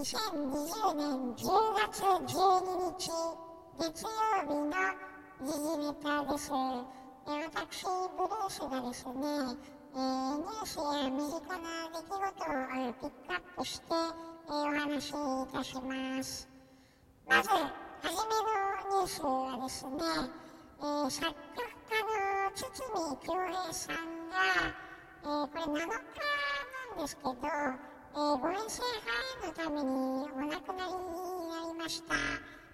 2020年10月12日月曜日の時事ネタです。私、ブルースがですね、えー、ニュースや身近な出来事をピックアップして、えー、お話しいたします。まず、はじめのニュースはですね、えー、作曲家の堤恭平さんが、え、これ7日なんですけど、えー、誤嚥性肺炎のためにお亡くなりになりました。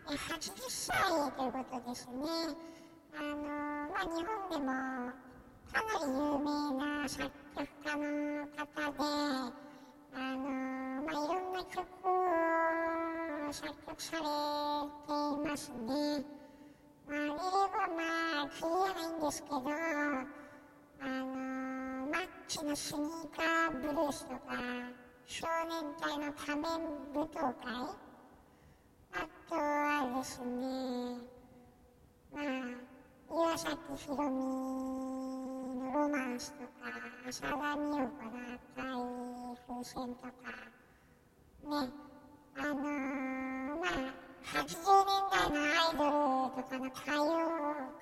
えー、80歳ということですね。あの、まあ、日本でもかなり有名な作曲家の方で、あの、まあ、いろんな曲を作曲されていますね。まあ、英語はまあ、切りないんですけど、あの、マッチのスニーカーブルースとか、少年隊の仮面舞踏会。あとはですねまあ岩崎宏美のロマンスとか浅田美代子の赤い風船とかね。あのー、まあ80年代のアイドルとかの歌謡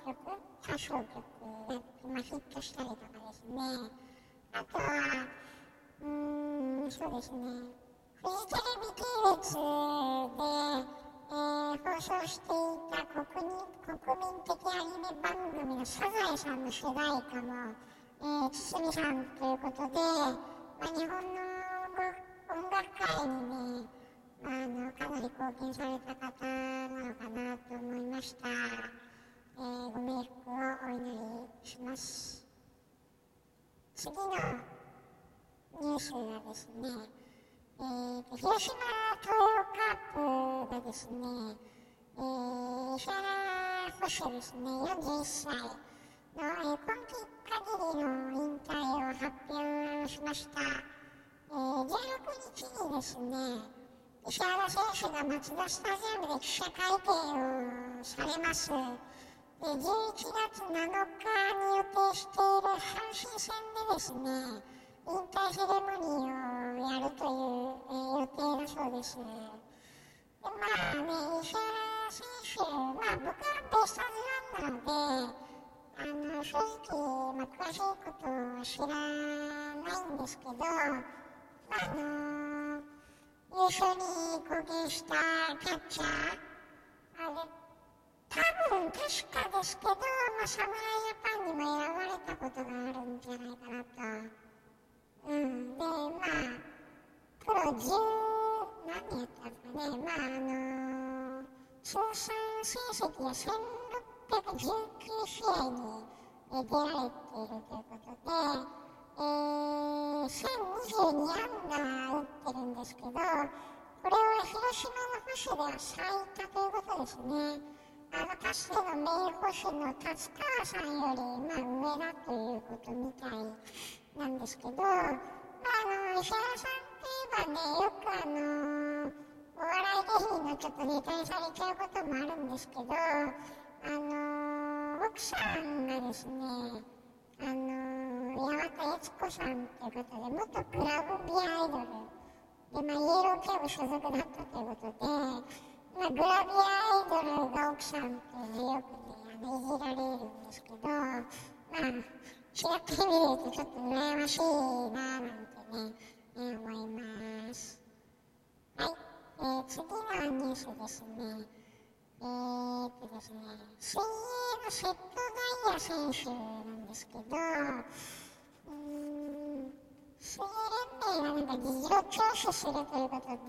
曲歌唱曲が、まあ、ヒットしたりとかですね。あとはうん、そうですね。フジテレビ系列で、えー、放送していた国民国民的アニメ番組のサザエさんの主題歌も、えー、堤さんということで、まあ、日本の音楽界にね、あの、かなり貢献された方なのかなと思いました。えー、ご冥福をお祈りします。次のニュースがですね、えー、広島東洋カープがですね、えー、石原捕手ですね、41歳の、えー、今季限りの引退を発表しました。えー、16日にですね、石原選手がマツダスタジアムで記者会見をされます。で11月7日に予定している阪神戦でですね、引退セレモニーをやるという、えー、予定だそうです。でまあね、石原選手、まあ僕はベスターズファンなので、あの、正直、まあ詳しいことは知らないんですけど、まあ、あのー、優勝に貢献したキャッチャー、あれ、多分確かですけど、まあ、侍ジャパンにも選ばれたことがあるんじゃないかなと。うん、で、まあ、プロ10、何年やったんですかね、まあ、あのー、通算成績が1619試合に、出られているということで、えー、1022安打打ってるんですけど、これは広島の保守では最多ということですね。あのかつての名捕手の達川さんより、まあ、上だということみたいなんですけど、まあ、あの、石原さんって言えばね、よくあの、お笑い芸人のちょっとネタにされちゃうこともあるんですけど、あの、奥さんがですね、あの、八幡悦子さんっていうことで、元クラブビアアイドル、で、まあ、イエローキャブ所属だったということで、まあ、グラビアアイドルが奥さんってよくね、あの、いじられるんですけど、まあ、違ってみるとちょっと羨ましいなぁなんてね、えー、思います。はい、えー、次のニュースですね。えー、っとですね、水泳のセットダイヤ選手なんですけど、うーん、水泳連盟がなんか事を聴取するということで、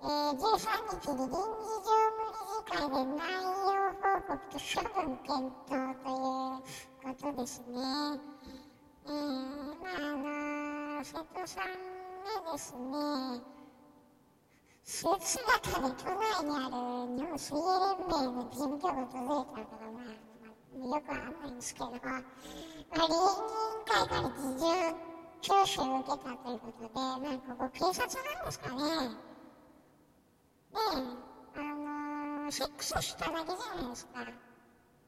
えー、13日に臨時常務理事会で内容報告と処分検討ということですね。えー、まあ、あの、瀬戸さんがですね、スーツ姿で都内にある日本水泳連盟の事務局を訪れたのが、まあ、よくわかんないんですけど、まあ、倫理委員会から事情聴取を受けたということで、まあ、ここ警察なんですかね。で、あのー、セックスしただけじゃないですか。ね、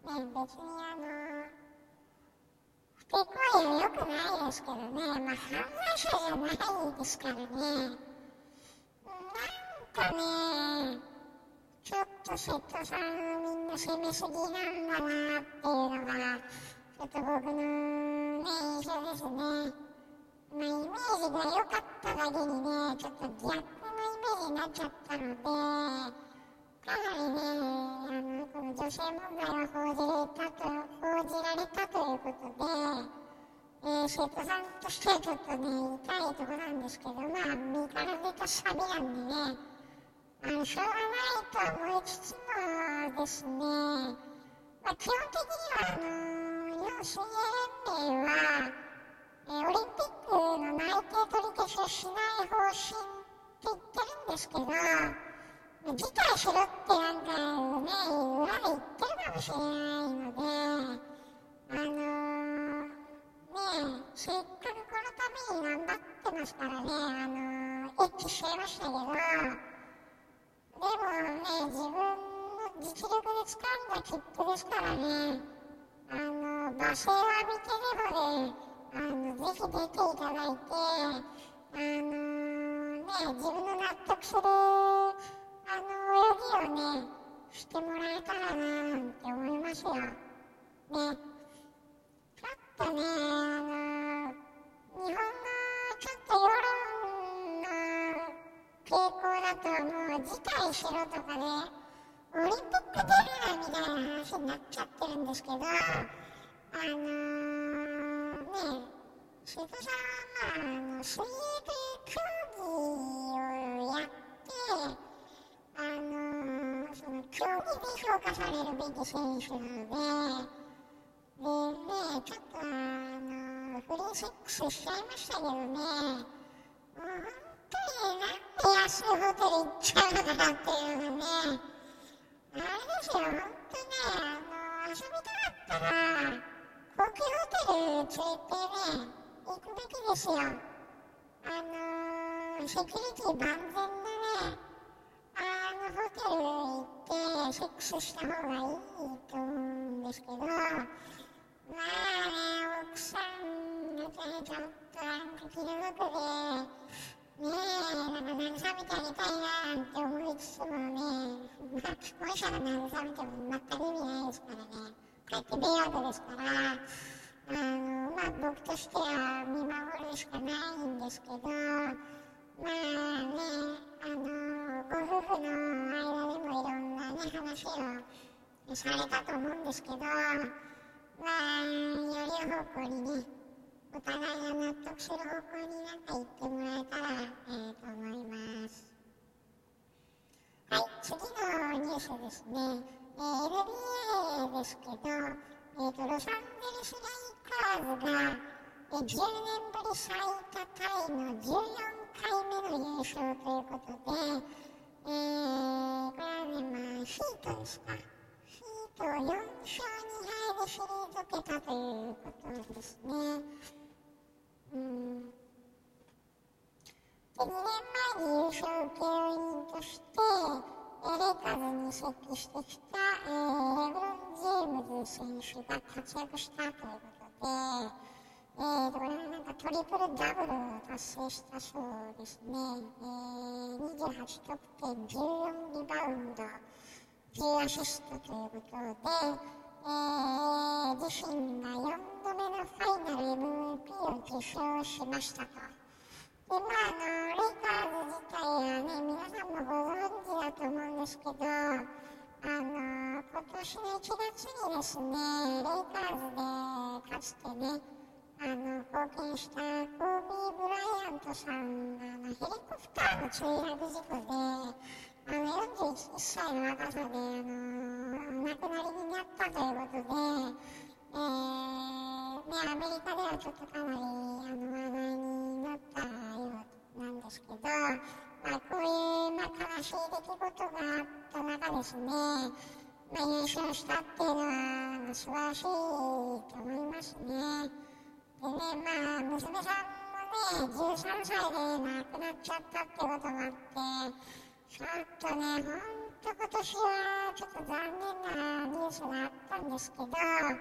別にあのー行為は良くないですけどね、まあ、犯罪者じゃないですからね。なんとね、ちょっと瀬戸さんみんな攻めすぎなんだなっていうのが、ちょっと僕のね、印象ですね。まあ、イメージが良かっただけにね、ちょっと逆のイメージになっちゃったので、かなりね、あの、性問題が報じられたと、報じられたということで、えー、生徒さんとしてはちょっとね、痛いとこなんですけど、まあ、身から出たサビなんでね、あの、しょうがないと思いつつもですね、まあ、基本的には、あの、日本水泳連盟は、えー、オリンピックの内定取り消しをしない方針って言ってるんですけど、辞退しろってなんかね、裏で言ってるかもしれないので、あのー、ねせっかくこのために頑張ってますからね、あのー、エッチしちゃいましたけど、でもね、自分の実力で掴んだ切符ですからね、あのー、罵声を浴びてでもね、あの、ぜひ出ていただいて、あのね、自分の納得する泳ぎをね、してもらえたらななんて思いますよ。ね。ちょっとね、あの、日本のちょっと世論の傾向だともう辞退しろとかね、オリンピック出るなみたいな話になっちゃってるんですけど、あのー、ね、瀬戸さんは、まあ、あの、水泳という競技をやって、あのその競技で評価されるべき選手なので、でね、ちょっとあのフリーセックスしちゃいましたけどね、もう本当になんで安いホテル行っちゃうのかなっていうのね、あれですよ、本当ね、あの遊びたかったら、高級ホテル連れてね、行くべきですよ。あのセキュリティ万全なね、ホテル行ってセックスした方がいいと思うんですけど、まあね、奥さんがね、ちょっとなんか気の毒で、ねえ、なんか慰めてあげたいななんて思いつつもね、まあ、既婚者が慰めても全く意味ないですからね、かえって迷惑ですから、あの、まあ僕としては見守るしかないんですけど、まあね、あの、ご夫婦の間でもいろんなね、話をされたと思うんですけど、まあ、より方向にね、お互いが納得する方向になんか言ってもらえたら、えー、と思います。はい、次のニュースですね。えー、NBA ですけど、えーと、ロサンゼルス・レイカーズが、えー、10年ぶり最多タイの14回目の優勝ということで、えー、これはね、まあ、ヒートですか。ヒートを4勝2敗で退けたということですね。うん。で、2年前に優勝請負人として、えー、レイカーズに移籍してきた、えー、レブロン・ジェームズ選手が活躍したということで、えー、これなんかトリプルダブル達成したそうですね。えー、28得点、14リバウンド、10アシストということで、えー、自身が4度目のファイナル MVP を受賞しましたと。で、まあ、あの、レイカーズ自体はね、皆さんもご存知だと思うんですけど、あの、今年の1月にですね、レイカーズでかつてね、貢献したコービー・ブライアントさんが、ヘリコプターの墜落事故で、あの、41歳の若さで、あの、お亡くなりになったということで、えー、ね、アメリカではちょっとかなり、あの、話題になったようなんですけど、まあ、こういう、まあ、悲しい出来事があった中ですね、まあ、優勝したっていうのは、素晴らしいと思いますね。でね、まあ、娘さんもね、13歳で亡くなっちゃったってこともあって、ちょっとね、ほんと今年はちょっと残念なニュースがあったんですけど、まあ、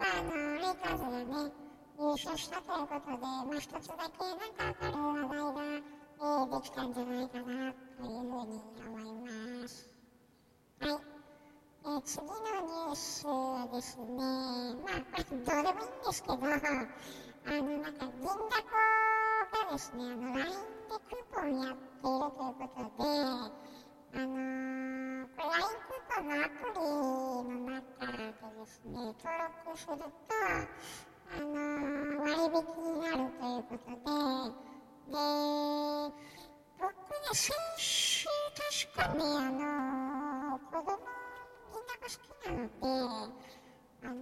あの、レイカーズがね、優勝したということで、まあ、一つだけなんか明るい話題が、えー、できたんじゃないかなというふうに思います。はい。えー、次のニュースはですね、まあ、これどうでもいいんですけど、あの、なんか、銀だこがですね、あの、LINE でクーポンやっているということで、あのー、これ LINE クーポンのアプリの中でですね、登録すると、あのー、割引になるということで、で、僕ね、先週確かね、あのー、子供銀だこ好きなので、あの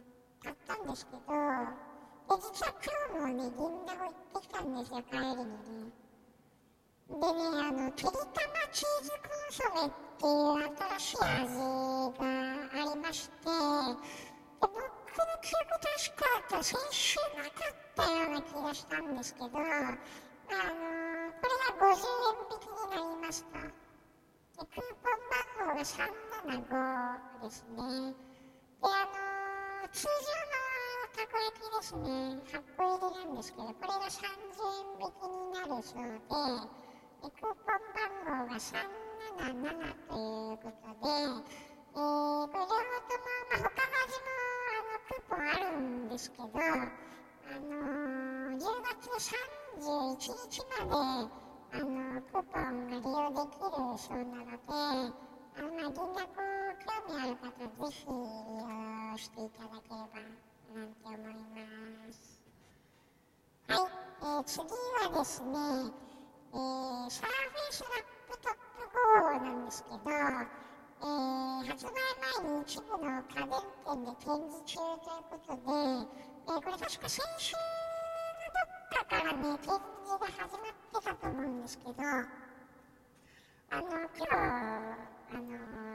ー、買ったんですけど、で、実は今日もね、銀だこ行ってきたんですよ、帰りにね。でね、あの、てりたまチーズコンソメっていう新しい味がありまして、で僕の記憶確か先週なかったような気がしたんですけど、あのー、これが50円引きになりました。でクーポン番号がですね。で、あの、通常のたこ焼きですね、8個入りなんですけど、これが3000円引きになるそうで、クーポン番号が377ということで、えー、これ両方とも、まあ、他の味もあのクーポンあるんですけど、あのー、10月31日まであのクーポンが利用できるそうなので、あのまあ、銀だこ興味ある方、ぜひ利用していただければなんて思います。はい、えー、次はですね、えー、 Surface Laptop Go なんですけど、えー、発売前に一部の家電店で展示中ということで、えー、これ確か先週のどっかからね、展示が始まってたと思うんですけど、あの、今日、あの、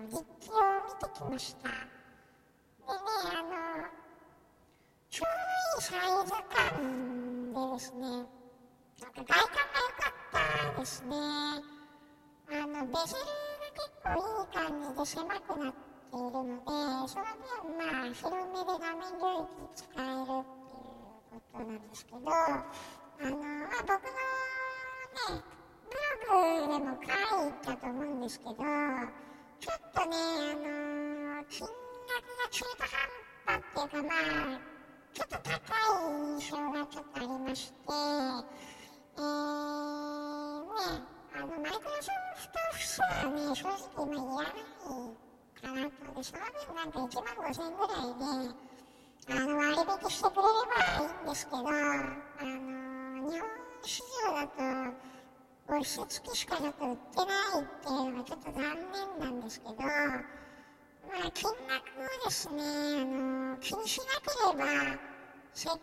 実機を見てきました。でね、あの、ちょうどいいサイズ感でですね、なんか外観が良かったですね。あの、ベゼルが結構いい感じで狭くなっているので、その分まあ、広めで画面領域使えるっていうことなんですけど、あの、まあ、僕のね、ブログでも書いたと思うんですけど、ちょっとね、あの金額が中途半端っていうかまあ、ちょっと高い印象がちょっとありまして、えーあの、マイクロソフトオフィスはね、正直今いらないかなと。で、その分なんか1万5000円ぐらいで、あの、割引してくれればいいんですけど、あの、日本市場だと、お施設付きしかちょっと売ってないっていうのがちょっと残念なんですけど、まあ、金額をですね、あの、気にしなければ、セカン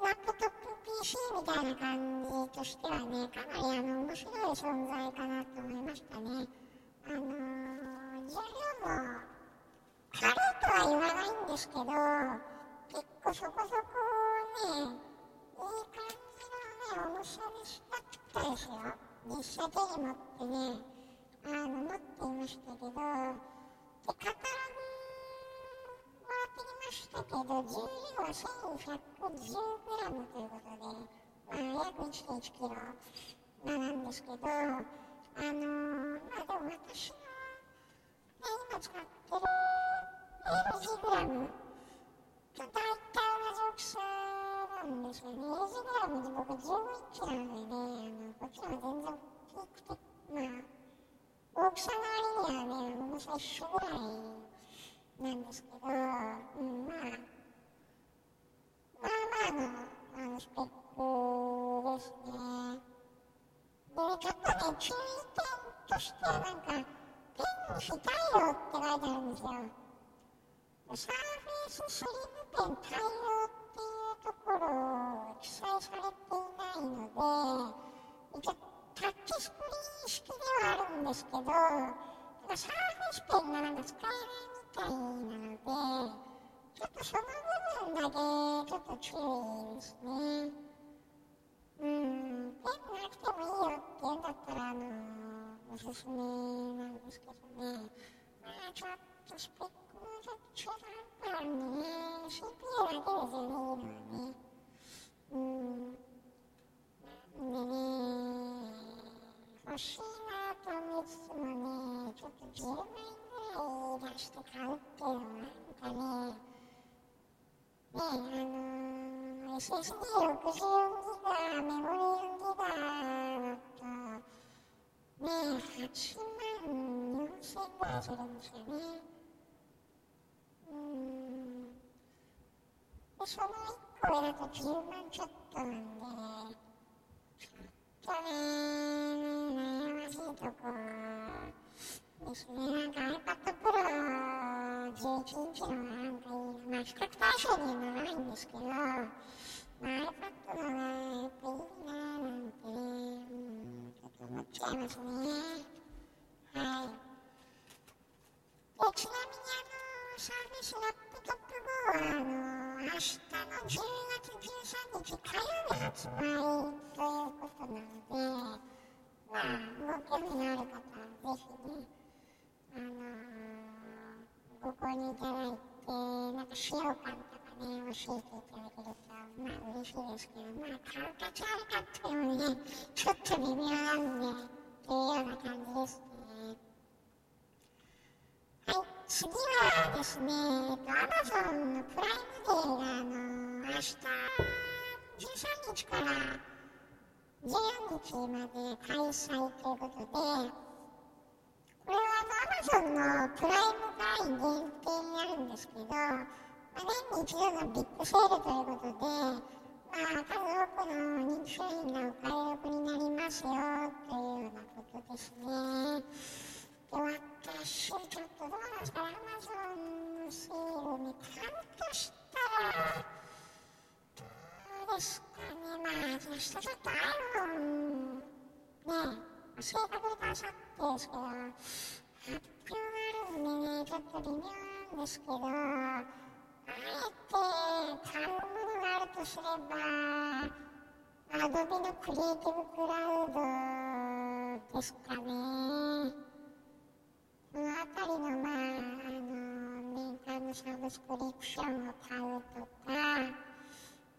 ドラップトップ PC みたいな感じとしてはね、かなりあの面白い存在かなと思いましたね。あのー、重量も軽いとは言わないんですけど、結構そこそこね、いい感じ重さでしたったですよ。実際手に持ってね、あの、持っていましたけど、で、カタログってきましたけど、重量は 1110g ということで、まあ、約1.1 k g なんですけど、あのー、まあでも私の、ね、今使ってる LG グと大体同じ大きさ。なんですよね。LG グラムで僕11キロなのでね、あの、こっちは全然大きくて、まあ、大きさの割にはね、重さ一緒ぐらいなんですけど、うん、まあ、まあまあの、あの、スペックですね。で、ちょっとね、注意点として、なんか、ペン非対応って書いてあるんですよ。サーフェイススリムペン対応ってところを記載されていないので、一応タッチスクリーン式ではあるんですけど、サーフェスペンがなんか使えないみたいなので、ちょっとその部分だけちょっと注意ですね。うん、ペンなくてもいいよって言うんだったら、あのー、おすすめなんですけどね。まあ、ちょっとスペックもちょっと中途半端あるんでね、CPU だけで全然いいのはね。うん。まね、欲しいなと思いつつもね、ちょっと10万円ぐらい出して買うっていうのはなんかね、ねあのー、SSD64 ギガ、メモリ4ギガだと、ね、8万4000円ぐらいするんですよね。うんでその1個上だと10万ちょっとなんで、ちょっとね、悩ましいとこですね。なんか iPad Pro 11インチのなんかいいな。まあ、比較対象にはならないんですけど、まあ、iPad のがやっぱいいななんてね、うん、ちょっと思っちゃいますね。はい。でちなみにあの、サービスラップトップ GO はあの、明日の10月13日火曜日発売ということなので、まあ、ご興味のある方はぜひね、あのー、ご購入いただいて、なんか使用感とかね、教えていただけると、まあ嬉しいですけど、まあ買う価値あるかっていうのね、ちょっと微妙なんで、っていうような感じですね。はい、次はですね、えっと、Amazon のプライムデーが、あのー、明日、13日から14日まで開催ということで、これはあの Amazon のプライム会員限定になるんですけど、まあ、年に一度のビッグセールということで、まあ、数多くの人気商品がお買い得になりますよというようなことですね。で、私、ちまあ、明日ちょっと iPhone ね、正確に関さってですけど、発表があるんでね、ちょっと微妙なんですけど、あえて買うものがあるとすれば、アドビのクリエイティブクラウドですかね。このあたりの、まあ、あの、年間のサブスクリプションを買うとか、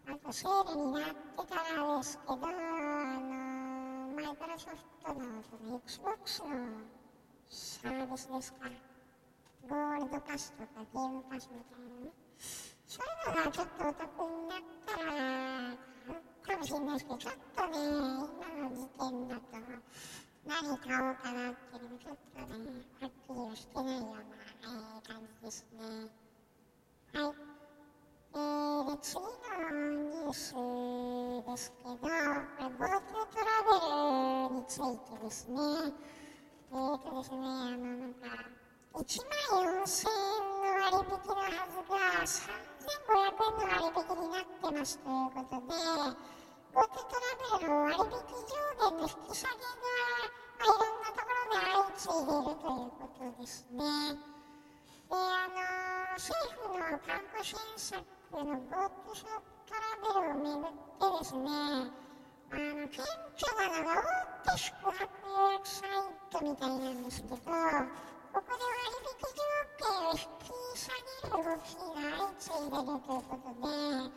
あとセールになってたらですけど、あの、マイクロソフトのその Xbox のサービスですか。ゴールドパスとかゲームパスみたいなね。そういうのがちょっとお得になったら、かもしれないですけど、ちょっとね、今の時点だと、何買おうかなっていうのちょっとね、はっきりはしてないような、えー、感じですね。はい。えー、で次のニュースですけど、これ GoTo トラベルについてですね、えーとですね、あのなんか、1万4000円の割引のはずが3500円の割引になってますということで、GoTo トラベルの割引上限の引き下げが、まあ、いろんなところで相次いでいるということですね。で、あの政府の観光支援策あの GoTo トラベルをめぐってですね、あの、顕著なのが大手宿泊予約サイトみたいなんですけど、ここで割引条件を引き下げる動きが相次いでるということで、これの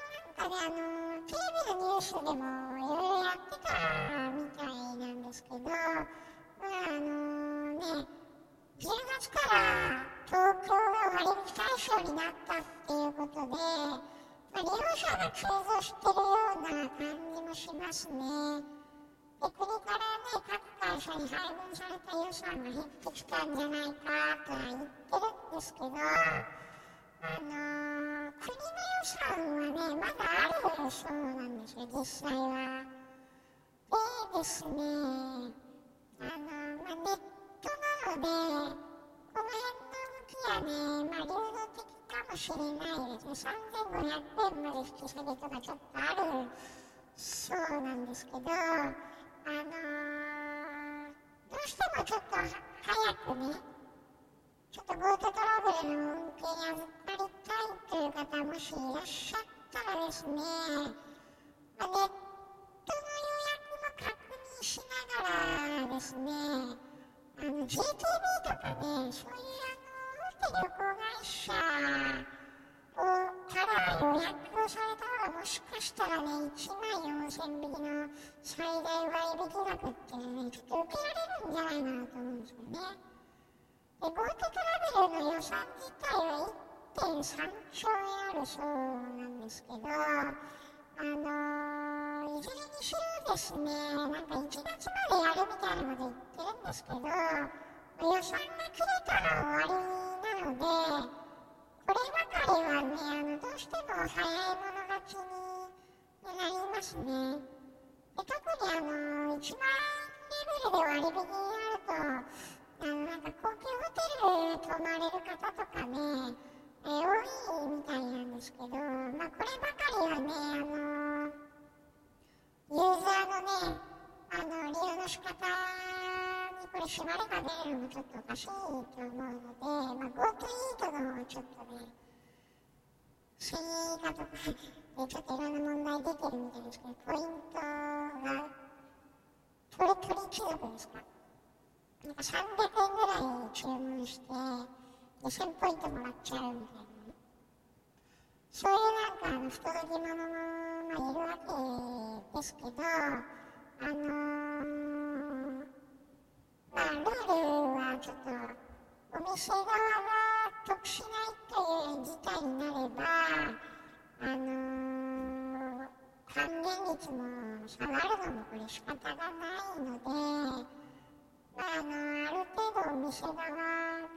なんかね、あの、テレビのニュースでもいろいろやってたみたいなんですけど、まあ、あのね、10月から東京が割引対象になったっていうことで、まあ、利用者が急増してるような感じもしますね。で国からね、各会社に配分された予算が減ってきたんじゃないかとは言ってるんですけど、あのー、国の予算はね、まだあるそうなんですよ、実際は。でですね、あのー、まあ、ネットで、この辺の動きはね、まあ、流動的かもしれないですね。3500円まで引き下げとかちょっとあるそうなんですけど、あのー、どうしてもちょっと早くね、ちょっと GoTo トラベルの運転預かりたいという方もしいらっしゃったらですね、ま、ネットの予約も確認しながらですね、あの JTB とかね、そういうあの大手旅行会社をから予約をされた方がもしかしたらね、1万4000匹の最大割引額っていうのはね、ちょっと受けられるんじゃないかなと思うんですよね。で、GoTo トラベルの予算自体は1.3兆円あるそうなんですけど、あのー、いずれにしろですね、なんか1月までやるみたいなこと言ってるんですけど、予算が切れたら終わりなので、こればかりはね、あのどうしても早い者勝ちになりますね。で特にあの1万円レベルで割引あると、あのなんかれ縛りが出るのもちょっとおかしいと思うので、まあ、GoTo イートの方がちょっとね、1000円以下とかでちょっといろんな問題出てるみたいですけど、ポイントが、取り取り貴族ですかなんか300円ぐらい注文して、2000ポイントもらっちゃうみたいな。そういうなんか、あの、不届き者も、まあ、いるわけですけど、あのー、まあ、ルールはちょっと、お店側が得しないという事態になれば、あのー、還元率も下がるのもこれ仕方がないので、まあ、あのある程度お店側がね、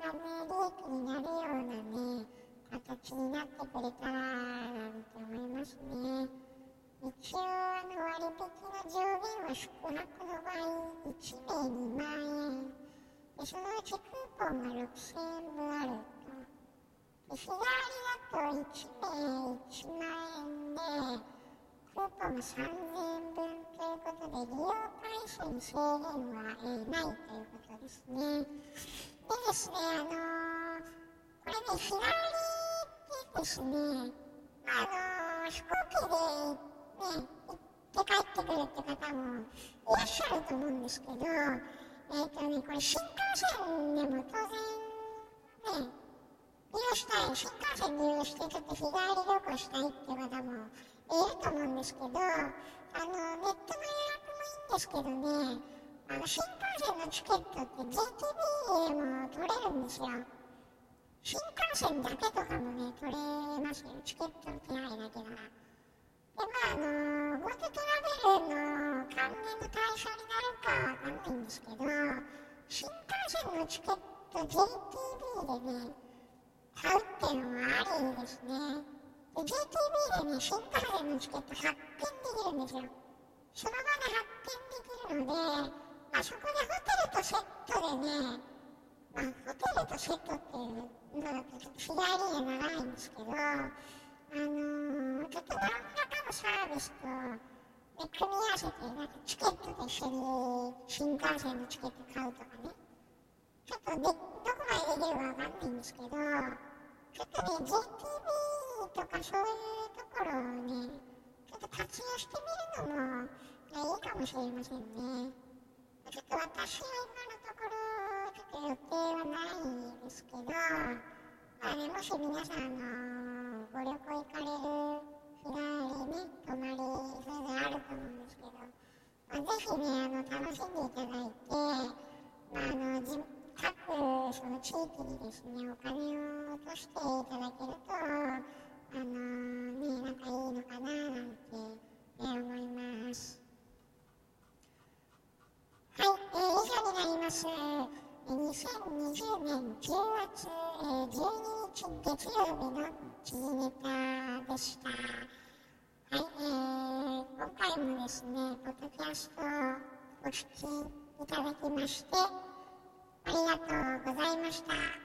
利益になるようなね、形になってくれたらなんて思いますね。一応、あの割引の上限は宿泊の場合、1名2万円。でそのうちクーポンが6000円分あると。日帰りだと1名1万円で、クーポンが3000円分ということで、利用回数に制限は、えー、ないということですね。でですね、あのー、これね、日帰りってですね、あのー、飛行機でね、行って帰ってくるって方もいらっしゃると思うんですけど、えっ、ー、とね、これ新幹線でも当然、ね、利用したい、新幹線利用してちょっと日帰り旅行したいって方もいると思うんですけど、あの、ネットの予約もいいんですけどね、あの、新幹線のチケットって JTB でも取れるんですよ。新幹線だけとかもね、取れますよ。チケットの手配だけなら。で、まあ、あの、ゴートトラベルの還元の対象になるかわかんないんですけど、新幹線のチケット JTB でね、買うっていうのはありですね。JTB でね、新幹線のチケット発券できるんですよ。その場で発券できるので、まあ、そこでホテルとセットでね、まあ、ホテルとセットっていうのだとちょっと日帰りにはならないんですけど、あのー、ちょっと何らかのサービスと、で組み合わせて、なんかチケットと一緒に新幹線のチケット買うとかね、ちょっとで、どこまでできるかわかんないんですけど、ちょっとね、JTB とかそういうところをね、ちょっと活用してみるのも、ね、いいかもしれませんね。ちょっと私は今のところ、ちょっと予定はないですけど、まあね、もし皆さん、のご旅行行かれる日帰りね、泊まり、全然あると思うんですけど、まあ、ぜひね、あの、楽しんでいただいて、まあ、あの、各その地域にですね、お金を落としていただけると、あのー、ね、なんかいいのかななんて、ね、思います。はい、えー、以上になります。2020年10月、えー、12日月曜日の記事ネタでした。はい、えー、今回もですね、ポッドキャストをお聞きいただきまして、ありがとうございました。